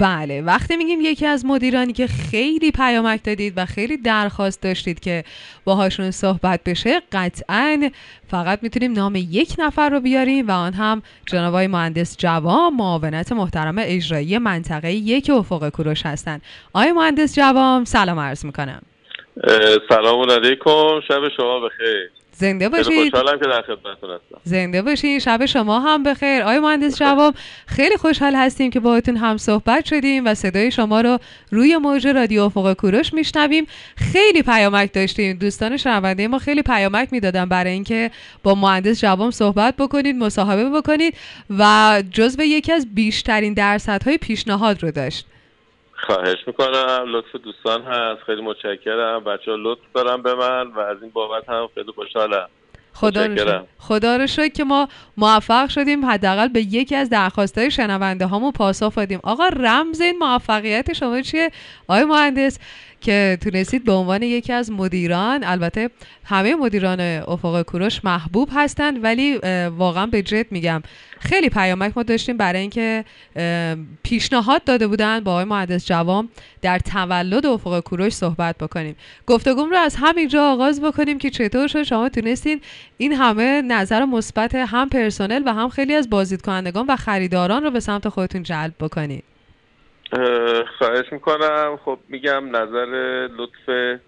بله وقتی میگیم یکی از مدیرانی که خیلی پیامک دادید و خیلی درخواست داشتید که باهاشون صحبت بشه قطعا فقط می‌تونیم نام یک نفر رو بیاریم و آن هم جناب مهندس جوام معاونت محترم اجرایی منطقه یک افق کوروش هستند. آقای مهندس جوام سلام عرض می‌کنم. سلام علیکم شب شما بخیر. زنده باشید. خوشحالم که در خدمتتون هستم. زنده باشید شب شما هم بخیر. آقای مهندس جواب. خیلی خوشحال هستیم که باهاتون هم صحبت شدیم و صدای شما رو روی موج رادیو افق کوروش میشنویم. خیلی پیامک داشتیم دوستان شنونده ما خیلی پیامک می‌دادن برای اینکه با مهندس جواب صحبت بکنید مصاحبه بکنید و جزو یکی از بیشترین درصدهای پیشنهاد رو داشت. خواهش می‌کنم. لطف دوستان هست. خیلی متشکرم. بچه ها لطف دارم به من و از این بابت هم خیلی خوشحالم. خدا رو خدا رو شکر که ما موفق شدیم. حداقل به یکی از درخواستهای شنونده هامون پاسخ بدیم آقا رمز این موفقیت شما چیه؟ آقای مهندس که تونستید به عنوان یکی از مدیران البته همه مدیران افق کوروش محبوب هستند ولی واقعا به جد میگم. خیلی پیامک ما داشتیم برای اینکه پیشنهاد داده بودن با آقای مهندس جوام در تولد افق کوروش صحبت بکنیم. گفتگوم رو از همینجا آغاز بکنیم که چطور شد. شما تونستین این همه نظر مثبت هم پرسنل و هم خیلی از بازدیدکنندگان و خریداران رو به سمت خودتون جلب بکنید. خواهش می‌کنم. خب میگم نظر لطف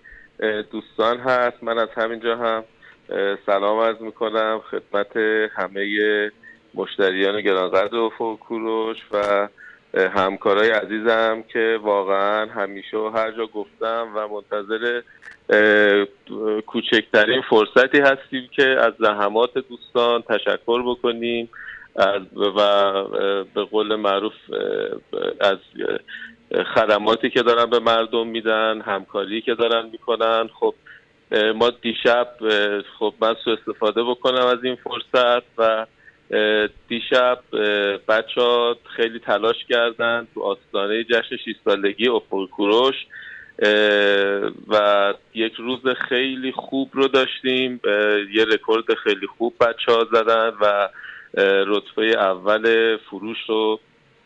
دوستان هست. من از همینجا هم سلام عرض می‌کنم. خدمت همه مشتریان گرانقدر و کوروش و همکارای عزیزم که واقعا همیشه و هر جا گفتم و منتظر کوچکترین فرصتی هستیم که از زحمات دوستان تشکر بکنیم. و به قول معروف از خدماتی که دارن به مردم میدن همکاری که دارن می‌کنن. خب ما دیشب خب من سو استفاده بکنم از این فرصت و دیشب بچه ها خیلی تلاش کردن تو آستانه جشن 6 سالگی افق و یک روز خیلی خوب رو داشتیم. یه رکورد خیلی خوب بچه ها زدن و رتبه اول فروش رو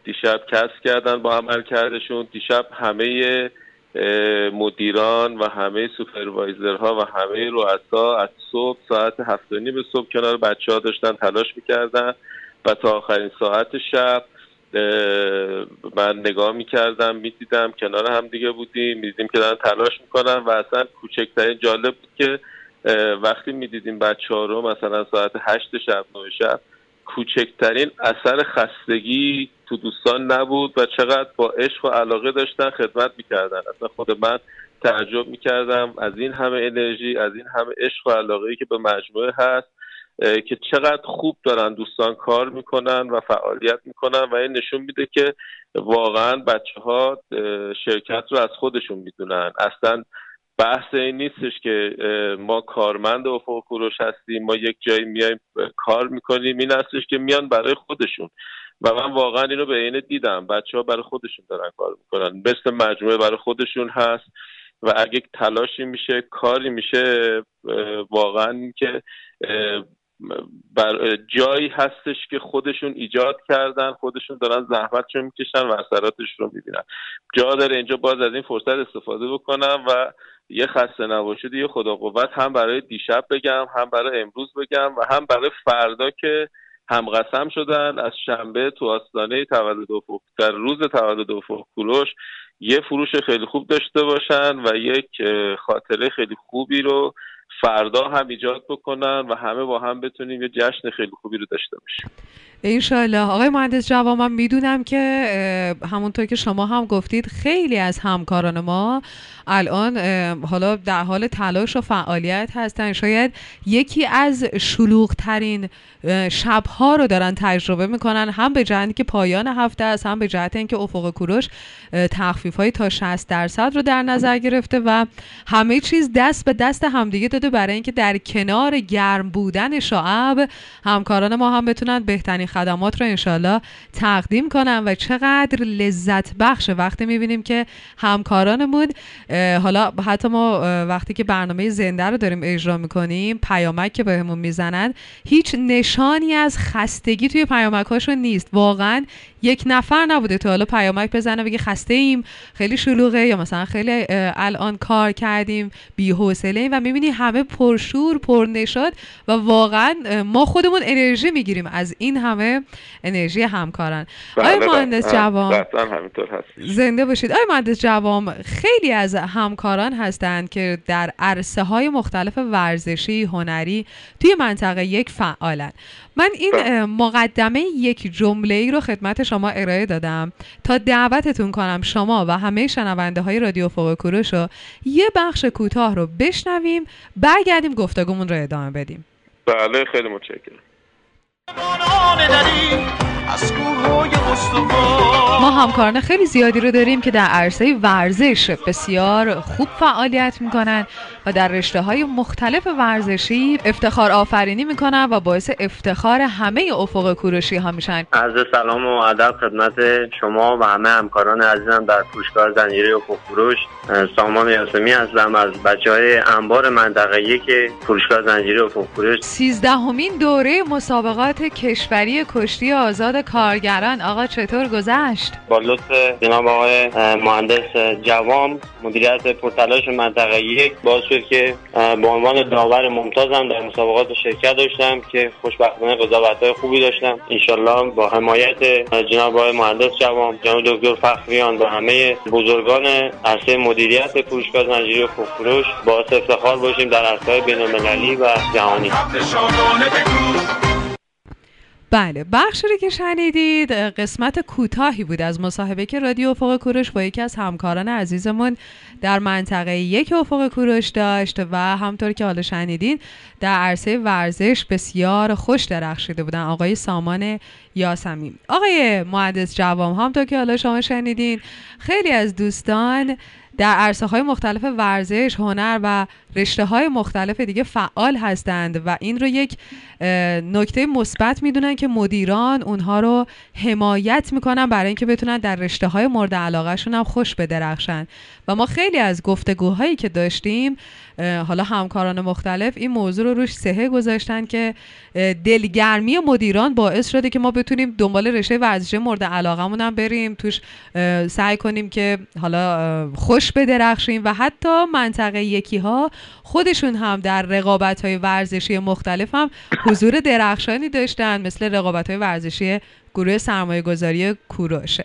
دیشب کسب کردن با عمل کردشون دیشب همه مدیران و همه سوپروایزرها و همه رؤسا از صبح ساعت هفت به صبح کنار بچه ها داشتن تلاش می‌کردن و تا آخرین ساعت شب من نگاه می‌کردم می‌دیدم کنار هم دیگه بودیم می‌دیدیم که دارن تلاش می‌کنن و اصلا کوچکترین جالب بود که وقتی می‌دیدیم بچه ها رو مثلا ساعت هشت شب نه شب کوچکترین اثر خستگی تو دوستان نبود و چقدر با عشق و علاقه داشتن خدمت می‌کردن. اصلا خود من تعجب می‌کردم از این همه انرژی از این همه عشق و علاقه ای که به مجموعه هست که چقدر خوب دارن دوستان کار می‌کنن و فعالیت می‌کنن و این نشون میده که واقعا بچه ها شرکت رو از خودشون می‌دونن. اصلا بحث این نیستش که ما کارمند افق کوروش هستیم ما یک جایی میایم کار می‌کنیم این هستش که میان برای خودشون. و من واقعا اینو به عین دیدم. بچه ها برای خودشون دارن کار می‌کنن. مثل مجموعه برای خودشون هست. و اگه تلاشی میشه کاری میشه واقعا که بر جایی هستش که خودشون ایجاد کردن خودشون دارن زحمتشون می‌کشن و اثراتش رو می‌بینن. جا داره اینجا باز از این فرصت استفاده بکنم و یه خسته نباشید یه خدا قوت هم برای دیشب بگم هم برای امروز بگم و هم برای فردا که هم قسم شدن. از شنبه تو آستانه تولد افق در روز تولد افق کوروش یه فروش خیلی خوب داشته باشن و یک خاطره خیلی خوبی رو فردا هم ایجاد بکنن و همه با هم بتونیم یه جشن خیلی خوبی رو داشته باشیم. انشالله آقای مهندس جواب من می‌دونم که همونطور که شما هم گفتید خیلی از همکاران ما الان حالا در حال تلاش و فعالیت هستن. شاید یکی از شلوغ ترین شبها رو دارن تجربه می‌کنن هم به جهتی که پایان هفته است هم به جهت اینکه افق کوروش تخفیف های تا 60 درصد رو در نظر گرفته و همه چیز دست به دست همدیگه داده برای اینکه در کنار گرم بودن شعب همکاران ما هم بتونن بهترین خدمات رو انشالله تقدیم کنن و چقدر لذت بخش وقتی می‌بینیم که همکارانمون حالا حتی ما وقتی که برنامه زنده رو داریم اجرا می‌کنیم پیامک که بهمون می‌زنن هیچ نشانی از خستگی توی پیامک هاشون نیست. واقعا یک نفر نبوده تا حالا پیامک بزنه بگه خسته ایم خیلی شلوغه یا مثلا خیلی الان کار کردیم بی حوصله و می‌بینی همه پرشور پرنشاد و واقعا ما خودمون انرژی می‌گیریم. از این همه انرژی همکاران. بله، آیا بله. مهندس جوام زنده باشید. آیا مهندس جوام خیلی از همکاران هستند که در عرصه های مختلف ورزشی هنری توی منطقه یک فعالن. من این بله. مقدمه یک جمله ای رو خدمت شما ارائه دادم. تا دعوتتون کنم شما و همه شنونده های رادیو فوق کوروش رو یه بخش کوتاه رو بشنویم برگردیم گفتگومون رو ادامه بدیم. بله خیلی متشکرم. ما همکاران خیلی زیادی رو داریم که در عرصه ورزش بسیار خوب فعالیت می‌کنن و در رشته های مختلف ورزشی افتخار آفرینی می‌کنن و باعث افتخار همه افق کوروشی ها میشن. عرض سلام و ادب خدمت شما و همه همکاران عزیزم در فروشگاه زنجیره افق اه، سامان یاسمی هستم از بچه های انبار منطقه یک فروشگاه زنجیره افق فروش سیزدهمین دوره مسابقات کشوری کشتی آزاد کارگران آقا چطور گذشت؟ با لطف جناب آقای مهندس جوام مدیریت پرتلاش منطقه یک باعث شد که به عنوان داور ممتازم در مسابقات شرکت داشتم که خوشبختانه قضاوت های خوبی داشتم. انشالله با حمایت جناب آقای مهندس جوام جناب دکتر فخریان و همه بزرگان عرصه مدیریت فروشگاه زنجیره فروش باعث افتخار باشیم در عرصه بین المللی و جهانی. بله بخشی رو که شنیدید قسمت کوتاهی بود از مصاحبه که رادیو افق کوروش با یکی از همکاران عزیزمون در منطقه یک افق کوروش داشت و همطور که حالا شنیدین در عرصه ورزش بسیار خوش درخشیده بودن آقای سامان یاسمی آقای مهندس جوام همطور که حالا شما شنیدین خیلی از دوستان در عرصه های مختلف ورزش، هنر و رشته های مختلف دیگه فعال هستند و این رو یک نکته مثبت می‌دونن که مدیران اونها رو حمایت می‌کنن برای اینکه بتونن در رشته های مورد علاقهشون هم خوش بدرخشن. و ما خیلی از گفتگوهایی که داشتیم حالا همکاران مختلف این موضوع رو روش سهه گذاشتن که دلگرمی مدیران باعث شده که ما بتونیم دنبال رشته ورزشی مورد علاقمون هم بریم توش سعی کنیم که حالا خوش بدرخشیم و حتی منطقه یکی ها خودشون هم در رقابت های ورزشی مختلف هم حضور درخشانی داشتن مثل رقابت های ورزشی گروه سرمایه گذاری کوروش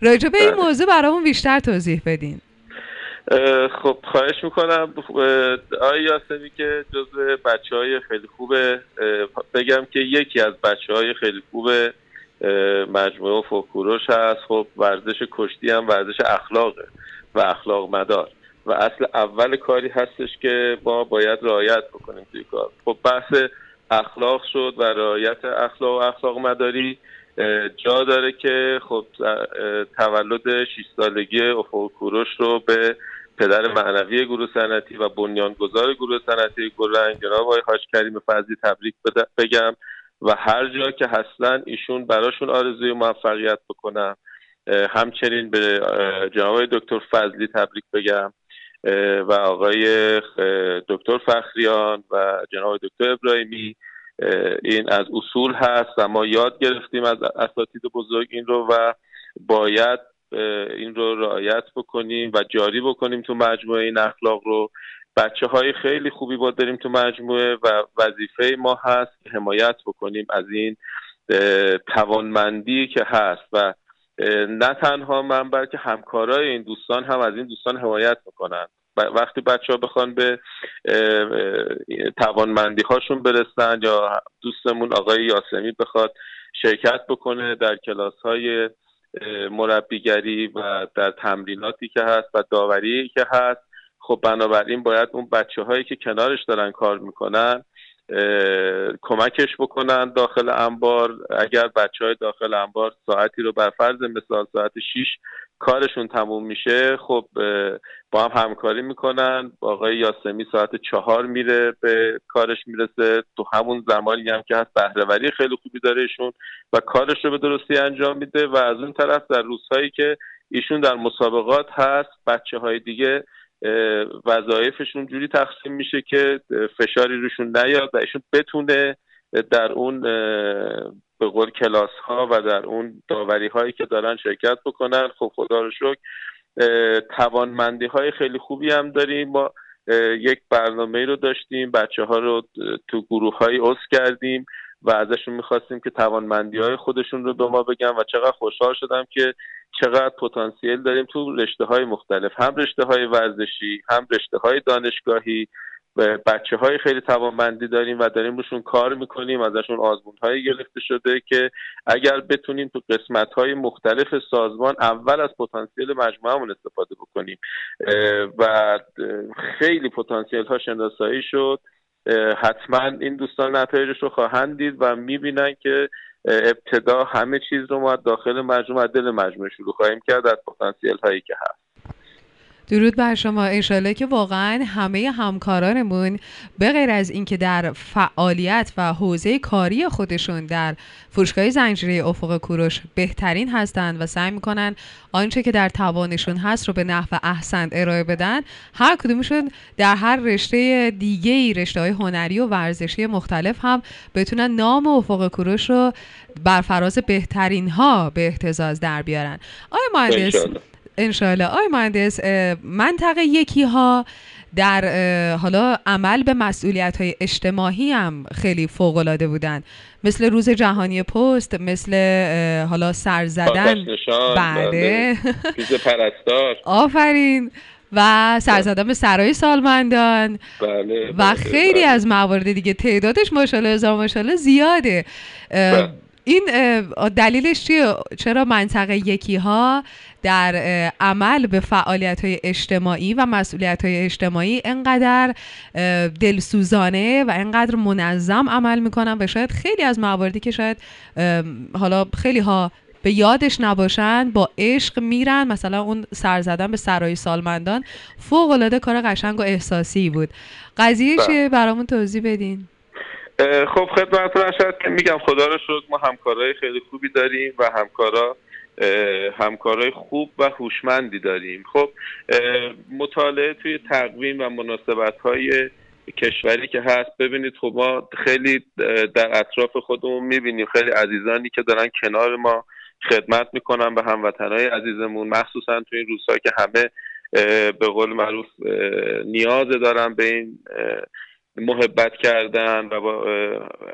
راجع به این بله. موضوع برامون بیشتر توضیح بدین خب خواهش می‌کنم. آقای یاسمی که جزو بچه های خیلی خوبه بگم که یکی از بچه های خیلی خوب مجموعه فوکوروش هست. خب ورزش کشتی هم ورزش اخلاقه و اخلاق مدار. و اصل اول کاری هستش که ما باید رعایت بکنیم توی کار. خب بحث اخلاق شد و رعایت اخلاق و اخلاق مداری جا داره که خب تولد 6 سالگی افق رو به پدر معنوی گروه صنعتی و بنیانگذار گروه صنعتی گلرنگ جناب آقای حاج کریم فضلی تبریک بگم و هر جا که هستن ایشون براشون آرزوی موفقیت بکنم. همچنین به جناب دکتر فضلی تبریک بگم. و آقای دکتر فخریان و جناب دکتر ابراهیمی اه، این از اصول هست و ما یاد گرفتیم از اساتید بزرگ این رو و باید این رو رعایت بکنیم و جاری بکنیم تو مجموعه این اخلاق رو. بچه های خیلی خوبی باید بریم تو مجموعه و وظیفه ما هست حمایت بکنیم از این توانمندی که هست و نه تنها من بلکه همکارای این دوستان هم از این دوستان حمایت می‌کنن. وقتی بچه ها بخوان به توانمندی هاشون برسن یا دوستمون آقای یاسمی بخواد شرکت بکنه در کلاس های مربیگری و در تمریناتی که هست و داوری که هست. خب بنابراین باید اون بچه هایی که کنارش دارن کار می‌کنن کمکش بکنن داخل انبار. اگر بچه های داخل انبار ساعتی رو بر فرض مثال ساعت 6 کارشون تموم میشه خب با هم همکاری می‌کنن با آقای یاسمی ساعت چهار میره به کارش می‌رسه تو همون زمانی هم که هست بهرهوری خیلی خوبی داره ایشون و کارش رو به درستی انجام میده و از اون طرف در روزهایی که ایشون در مسابقات هست بچه های دیگه وظایفشون جوری تقسیم میشه که فشاری روشون نیاد و ایشون بتونه در اون به قول کلاس ها و در اون داوری هایی که دارن شرکت بکنن خب خدا رو شکر توانمندی های خیلی خوبی هم داریم. ما یک برنامه رو داشتیم بچه ها رو تو گروه های کردیم و ازشون می‌خواستیم که توانمندی های خودشون رو به ما بگن و چقدر خوشحال شدم که چقدر پتانسیل داریم تو رشته های مختلف. هم رشته های ورزشی هم رشته های دانشگاهی بچه های خیلی توانمندی داریم و داریم روشون کار می‌کنیم ازشون آزمون های گرفته شده که اگر بتونیم تو قسمت های مختلف سازمان اول از پتانسیل مجموعهمون استفاده بکنیم. و خیلی پتانسیل ها شناسایی شد. حتما این دوستان نتایجش رو خواهند دید و می‌بینن که ابتدا همه چیز رو ما داخل مجموعه دل مجموعه شروع خواهیم کرد از پتانسیل هایی که هست. درود بر شما. انشالله که واقعا همه همکارانمون به غیر از اینکه در فعالیت و حوزه کاری خودشون در فروشگاه زنجیره افق کوروش بهترین هستند و سعی می‌کنن آنچه که در توانشون هست رو به نحو احسن ارائه بدن هر کدومشون در هر رشته دیگه ای رشته های هنری و ورزشی مختلف هم بتونن نام افق کوروش رو بر فراز بهترین ها به احتزاز در بیارن. آیا مهندس انشاءالله. آی مهندس منطقه یکی ها در حالا عمل به مسئولیت های اجتماعی هم خیلی فوق العاده بودن. مثل روز جهانی پست مثل حالا سر زدن. بله. پرستار. آفرین. و سرزدن به سرای سالمندان. بله و خیلی بله. از موارد دیگه. تعدادش ماشاءالله هزار ماشاءالله زیاده. بله. این دلیلش چیه؟ چرا منطقه یکی ها در عمل به فعالیت های اجتماعی و مسئولیت های اجتماعی انقدر دلسوزانه و انقدر منظم عمل می‌کنن و شاید خیلی از مواردی که شاید حالا خیلی ها به یادش نباشن با عشق میرن. مثلا اون سر زدن به سرای سالمندان فوق العاده کار قشنگ و احساسی بود. قضیه بله. چیه؟ برامون توضیح بدین. خب خدمتتون شاید که میگم خدا رو شکر ما همکارای خیلی خوبی داریم و همکارا همکارای خوب و هوشمندی داریم. خب مطالعه توی تقویم و مناسبت های کشوری که هست ببینید خب ما خیلی در اطراف خودمون می‌بینیم خیلی عزیزانی که دارن کنار ما خدمت می‌کنن به هموطنهای عزیزمون مخصوصا توی این روزها که همه به قول معروف نیاز دارن به این محبت کردن و با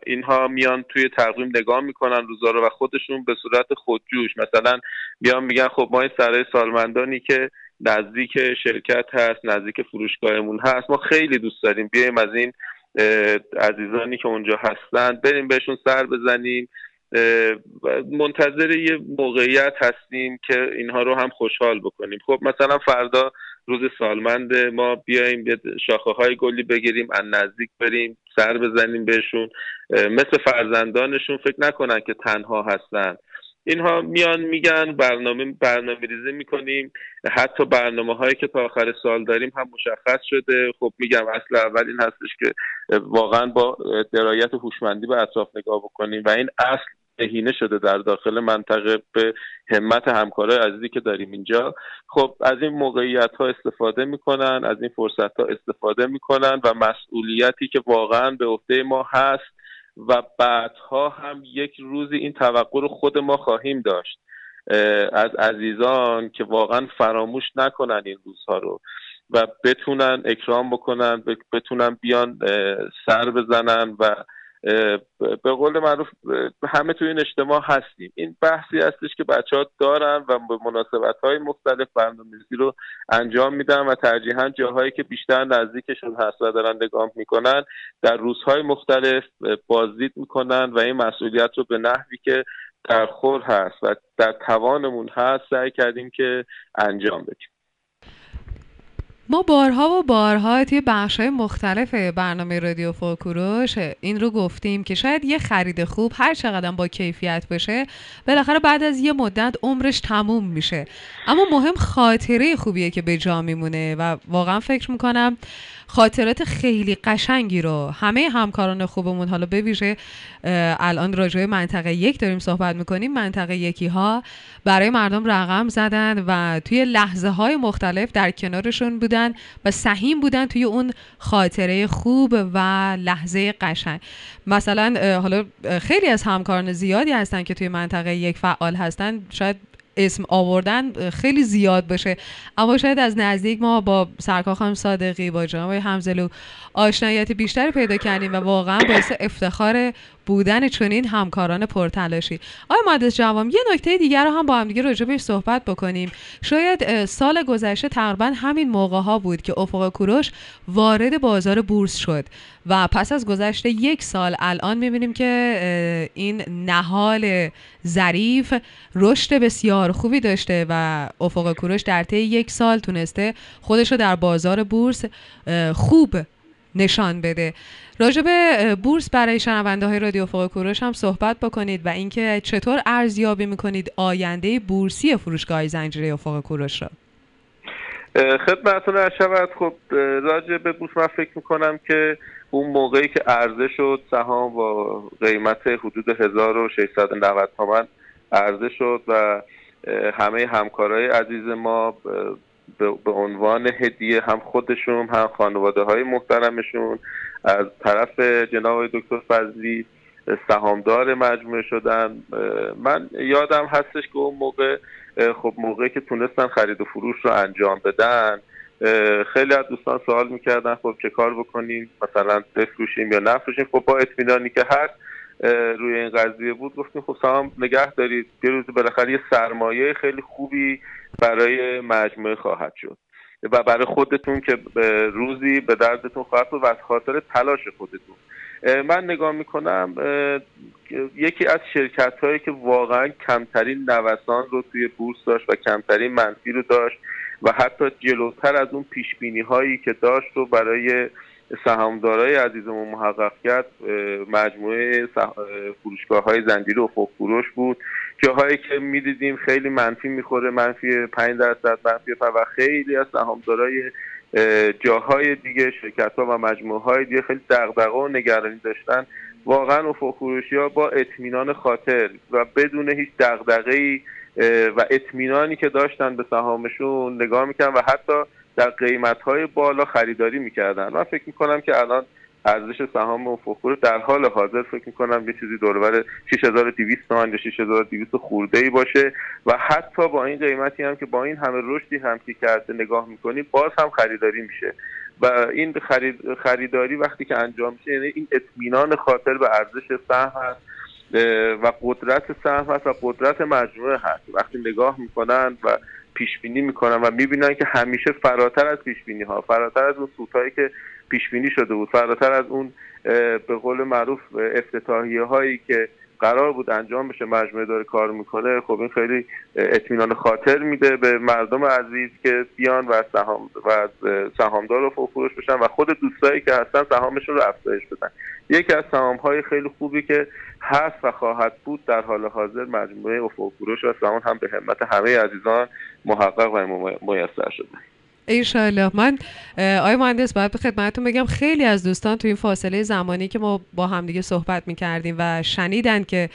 اینها میان توی تقویم نگاه می‌کنن روزا رو و خودشون به صورت خودجوش. مثلا میان میگن خب ما این سرای سالمندانی که نزدیک شرکت هست نزدیک فروشگاهمون هست ما خیلی دوست داریم. بیایم از این عزیزانی که اونجا هستن بریم بهشون سر بزنیم. منتظر یه موقعیت هستیم که اینها رو هم خوشحال بکنیم. خب مثلا فردا روز سالمند ما بیایم شاخه های گلی بگیریم از نزدیک بریم سر بزنیم بهشون. مثل فرزندانشون فکر نکنن که تنها هستن. اینها میان میگن برنامه برنامه ریزی می‌کنیم. حتی برنامه هایی که تا آخر سال داریم هم مشخص شده. خب میگم اصل اول این هستش که واقعا با درایت هوشمندی به اطراف نگاه بکنیم و این اصل بهینه شده در داخل منطقه به همت همکارای عزیزی که داریم اینجا. خب از این موقعیت ها استفاده می‌کنن از این فرصت ها استفاده می‌کنن و مسئولیتی که واقعا به عهده ما هست و بعدها هم یک روزی این توقع رو خود ما خواهیم داشت. از عزیزان که واقعا فراموش نکنن این روزها رو و بتونن اکرام بکنن بتونن بیان سر بزنن و به قول معروف همه توی این اجتماع هستیم. این بحثی هستش که بچه ها دارن و به مناسبت های مختلف برنامه‌ریزی رو انجام میدن و ترجیحا جاهایی که بیشتر نزدیکشون هست و دارن نگاه می‌کنن در روزهای مختلف بازدید می‌کنن و این مسئولیت رو به نحوی که در خور هست و در توانمون هست سعی کردیم که انجام بدیم. ما بارها و بارها توی بخش های مختلف برنامه رادیو فولکوروش این رو گفتیم که شاید یه خرید خوب هر چقدر با کیفیت باشه بالاخره بعد از یه مدت عمرش تموم میشه. اما مهم خاطره خوبیه که به جا میمونه و واقعا فکر می‌کنم خاطرات خیلی قشنگی رو همه همکاران خوبمون حالا بویژه الان راجع منطقه یک داریم صحبت می‌کنیم. منطقه یکی ها برای مردم رقم زدن و توی لحظه های مختلف در کنارشون بودن. بودن و سهیم بودن توی اون خاطره خوب و لحظه قشنگ. مثلا حالا خیلی از همکاران زیادی هستن که توی منطقه یک فعال هستن. شاید اسم آوردن خیلی زیاد باشه. اما شاید از نزدیک ما با سرکار خانم صادقی با جناب همزلو آشنایت بیشتری پیدا کردیم و واقعا باعث افتخار بودن چنین همکاران پرتلاشی. آیا مهندس جوام یه نکته دیگر رو هم با هم دیگه راجع بهش صحبت بکنیم. شاید سال گذشته تقریبا همین موقع ها بود که افق کوروش وارد بازار بورس شد و پس از گذشته یک سال الان می‌بینیم که این نهال ظریف رشد بسیار خوبی داشته و افق کوروش در طی یک سال تونسته خودش رو در بازار بورس خوب نشان بده. راجع به بورس برای شنونده های رادیو فوق کوروش هم صحبت بکنید و اینکه چطور ارزیابی می‌کنید آینده بورسی فروشگاه زنجیره افق کوروش را. خدمتتون شود. خب راجع به بورس من فکر می‌کنم که اون موقعی که عرضه شد سهام با قیمت حدود 1690 تومن عرضه شد و همه همکارای عزیز ما به عنوان هدیه هم خودشون هم خانواده های محترمشون. از طرف جناب دکتر فضلی سهامدار مجموعه شدن. من یادم هستش که اون موقع خب موقعی که تونستن خرید و فروش رو انجام بدن خیلی از دوستان سوال می‌کردن خب چه کار بکنیم؟ مثلا بفروشیم یا نفروشیم؟ خب با اطمینانی که هست روی این قضیه بود گفتیم خب سهام نگه دارید. یه روز بالاخره یه سرمایه خیلی خوبی برای مجموعه خواهد شد. و برای خودتون که روزی به دردتون خواهد و از خاطر تلاش خودتون. من نگاه می‌کنم یکی از شرکت هایی که واقعا کمترین نوسان رو توی بورس داشت و کمترین منفی رو داشت و حتی جلوتر از اون پیش بینی هایی که داشت رو برای سهامدارای عزیزمون محقق کرد مجموعه فروشگاه های زنجیره و فروش بود. جاهایی که می‌دیدیم خیلی منفی می‌خوره منفی 5 درصد منفی و خیلی از سهامدارای جاهای دیگه شرکت ها و مجموعه های دیگه خیلی دغدغه و نگرانی داشتن. واقعا افق فروشی ها با اطمینان خاطر و بدون هیچ دغدغه‌ای و اطمینانی که داشتن به سهامشون نگاه می‌کنن و حتی در قیمت های بالا خریداری می‌کردن. من فکر می‌کنم که الان ارزش سهام و فخور. در حال حاضر فکر می‌کنم یه چیزی دوربر 6200 تومان یا 6200 خورده ای باشه و حتی با این قیمتی هم که با این همه رشدی هم که کرده نگاه می‌کنی باز هم خریداری میشه. و این خرید خریداری وقتی که انجام میشه یعنی این اطمینان خاطر به ارزش سهم هست و قدرت سهم هست و قدرت مجموعه هست. وقتی نگاه می‌کنن و پیش بینی می‌کنن و می‌بینن که همیشه فراتر از پیش بینی ها فراتر از اون سوتایی که پیش بینی شده بود. فراتر از اون به قول معروف افتتاحیه هایی که قرار بود انجام بشه مجموعه داره کار می‌کنه خب این خیلی اطمینان خاطر میده به مردم عزیز که بیان و سهام و سهامدار رو فروش بشن و خود دوستایی که هستن سهامشون رو افزایش بدن. یکی از سهام های خیلی خوبی که هست و خواهد بود در حال حاضر مجموعه افق فروش و سهام هم به همت همه عزیزان محقق و میسر شده. ایشالله من آقای مهندس باید به خدمتتون بگم خیلی از دوستان تو این فاصله زمانی که ما با همدیگه صحبت می‌کردیم و شنیدن که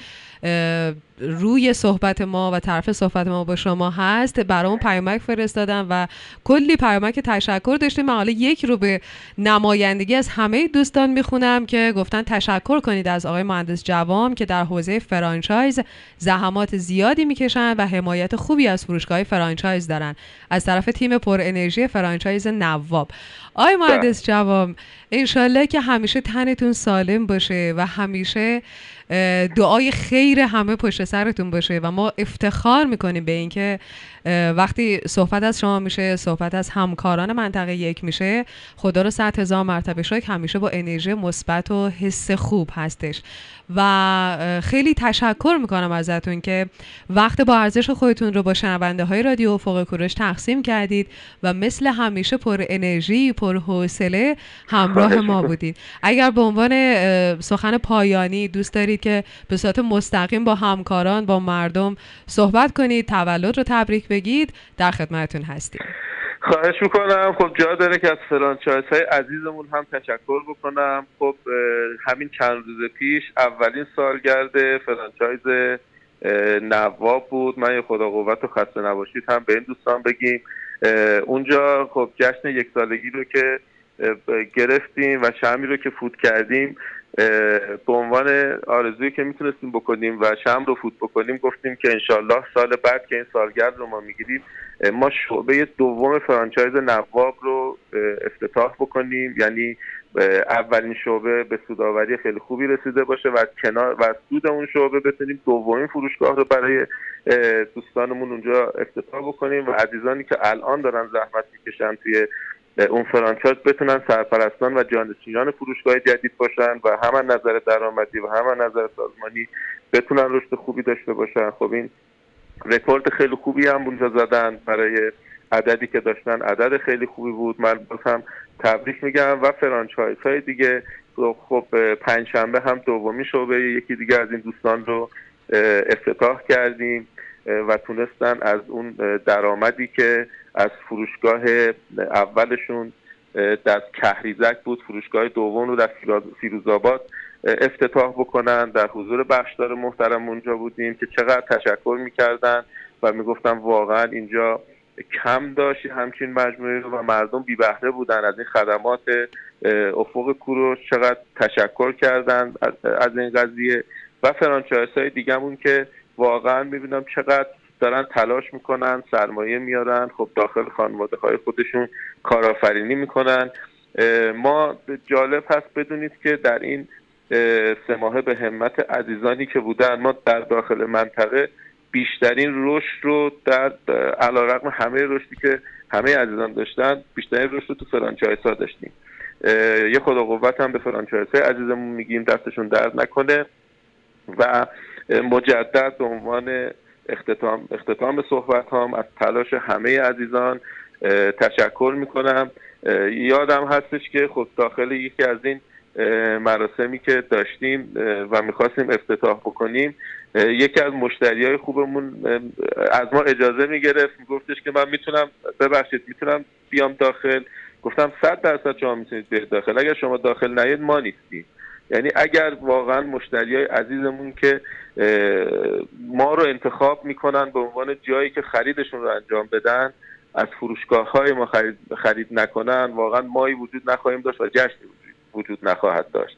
روی صحبت ما و طرف صحبت ما با شما هست. برامون پیامک فرستادن و کلی پیامک تشکر داشتیم. من حالا یک رو به نمایندگی از همه دوستان می‌خونم که گفتن تشکر کنید از آقای مهندس جوام که در حوزه فرانچایز زحمات زیادی می‌کشن و حمایت خوبی از فروشگاه فرانچایز دارن. از طرف تیم پر انرژی فرانچایز نواب. آقای مهندس جوام انشالله که همیشه تنتون سالم باشه و همیشه دعای خیر همه پشت سرتون باشه و ما افتخار می‌کنیم به اینکه وقتی صحبت از شما میشه صحبت از همکاران منطقه یک میشه خدا رو صد هزار مرتبه شکر همیشه با انرژی مثبت و حس خوب هستش. و خیلی تشکر می‌کنم ازتون که وقت با ارزش خودتون رو با شنونده های رادیو افق کوروش تقسیم کردید و مثل همیشه پر انرژی پر حوصله همراه ما بودید. اگر به عنوان سخن پایانی دوست دارید که به صورت مستقیم با همکاران با مردم صحبت کنید تولد رو تبریک بگید. در خدمتتون هستیم. خواهش می‌کنم. خب جا داره که از franchise های عزیزمون هم تشکر بکنم. خب همین چند روز پیش اولین سالگرد franchise نواب بود. من یه خدا قوت و خسته نباشید هم به این دوستان بگیم. اونجا خب جشن یک سالگی رو که گرفتیم و شمی رو که فوت کردیم. به عنوان آرزویی که می‌تونستیم بکنیم و شم رو فوت بکنیم گفتیم که انشالله سال بعد که این سالگرد رو ما می‌گیریم ما شعبه دوم فرانچایز نواب رو افتتاح بکنیم. یعنی اولین شعبه به سوداوری خیلی خوبی رسیده باشه و کنار و سود اون شعبه بتونیم دومین فروشگاه رو برای دوستانمون اونجا افتتاح بکنیم. و عزیزانی که الان دارن زحمت می‌کشن توی اون franchise بتونن سرپرستان و جانشینان فروشگاه جدید باشن و هم از نظر درآمدی و هم از نظر سازمانی بتونن رشد خوبی داشته باشن. خب این رکورد خیلی خوبی هم اونجا زدن برای عددی که داشتن. عدد خیلی خوبی بود. من هم تبریک میگم و franchise های دیگه. خب پنجشنبه هم دومی شعبه یکی دیگه از این دوستان رو افتتاح کردیم. و تونستن از اون درآمدی که از فروشگاه اولشون در کهریزک بود فروشگاه دوم رو در فیروزآباد افتتاح بکنن. در حضور بخشدار محترم اونجا بودیم که چقدر تشکر می‌کردن و می‌گفتن واقعا اینجا کم داشت همچین مجموعه و مردم بی بهره بودن. از این خدمات افق کوروش چقدر تشکر کردن از این قضیه. و فرانچایز های دیگهمون که واقعا می‌بینم چقدر دارن تلاش می‌کنن سرمایه میارن. خب داخل خانواده های خودشون کارآفرینی می‌کنن. ما جالب هست بدونید که در این سه ماهه به همت عزیزانی که بودن ما در داخل منطقه بیشترین رشد رو در علیرغم همه رشدی که همه عزیزان داشتن بیشترین رشد رو تو فرانچایز ها داشتیم. یه خدا قوت هم به فرانچایز های عزیزمون میگیم دستشون درد نکنه. و مجدد به عنوان اختتام, اختتام صحبت هم از تلاش همه عزیزان تشکر می‌کنم. یادم هستش که خب داخل یکی از این مراسمی که داشتیم و می‌خواستیم افتتاح بکنیم یکی از مشتری های خوبمون از ما اجازه می‌گرفت. میگفتش که من می‌تونم ببخشید می‌تونم بیام داخل. گفتم صد درصد شما می‌تونید بیاید داخل. اگر شما داخل نیید ما نیستیم. یعنی اگر واقعا مشتری های عزیزمون که ما رو انتخاب می‌کنن به عنوان جایی که خریدشون رو انجام بدن از فروشگاه های ما خرید, خرید نکنن واقعا مایی وجود نخواهیم داشت و جشنی وجود نخواهد داشت.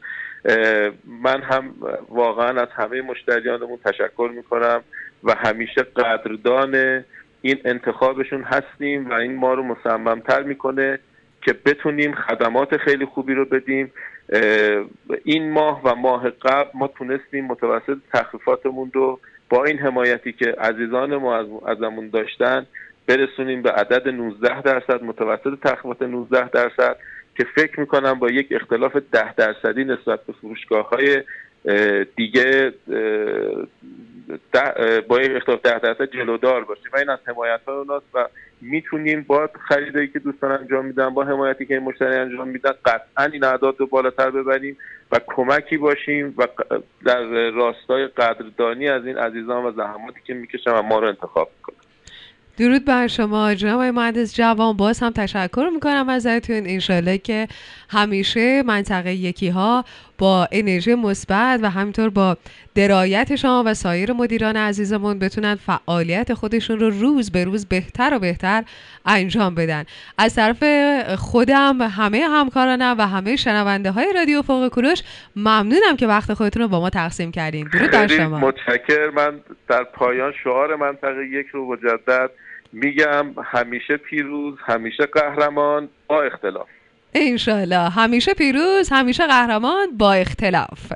من هم واقعا از همه مشتریانمون تشکر می‌کنم و همیشه قدردان این انتخابشون هستیم و این ما رو مصممتر می‌کنه که بتونیم خدمات خیلی خوبی رو بدیم این ماه و ماه قبل ما تونستیم متوسط تخفیفاتمون رو با این حمایتی که عزیزان ما ازمون داشتن برسونیم به عدد 19 درصد متوسط تخفیفات 19 درصد که فکر می‌کنم با یک اختلاف ده درصدی نسبت به فروشگاه های دیگه با یک اختلاف ده درصد جلودار باشیم و این از حمایت های اوناست و می‌تونیم با خریدایی که دوستان انجام میدن با حمایتی که این مشتری انجام میدن قطعا این اعداد رو بالاتر ببریم و کمکی باشیم و در راستای قدردانی از این عزیزان و زحماتی که می‌کشن و ما رو انتخاب می‌کنن. درود بر شما جناب مهندس جوان. باز هم تشکر می‌کنم ازتون. انشالله که همیشه منطقه یکی ها با انرژی مثبت و همینطور با درایت شما و سایر مدیران عزیزمون بتونن فعالیت خودشون رو روز به روز بهتر و بهتر انجام بدن. از طرف خودم همه همکارانم و همه شنونده های رادیو فوق کوروش ممنونم که وقت خودتون رو با ما تقسیم کردین. درود بر شما. متشکر. من در پایان شعار منطقه یک رو مجدد میگم همیشه پیروز همیشه قهرمان با اختلاف. انشالله همیشه پیروز همیشه قهرمان با اختلاف.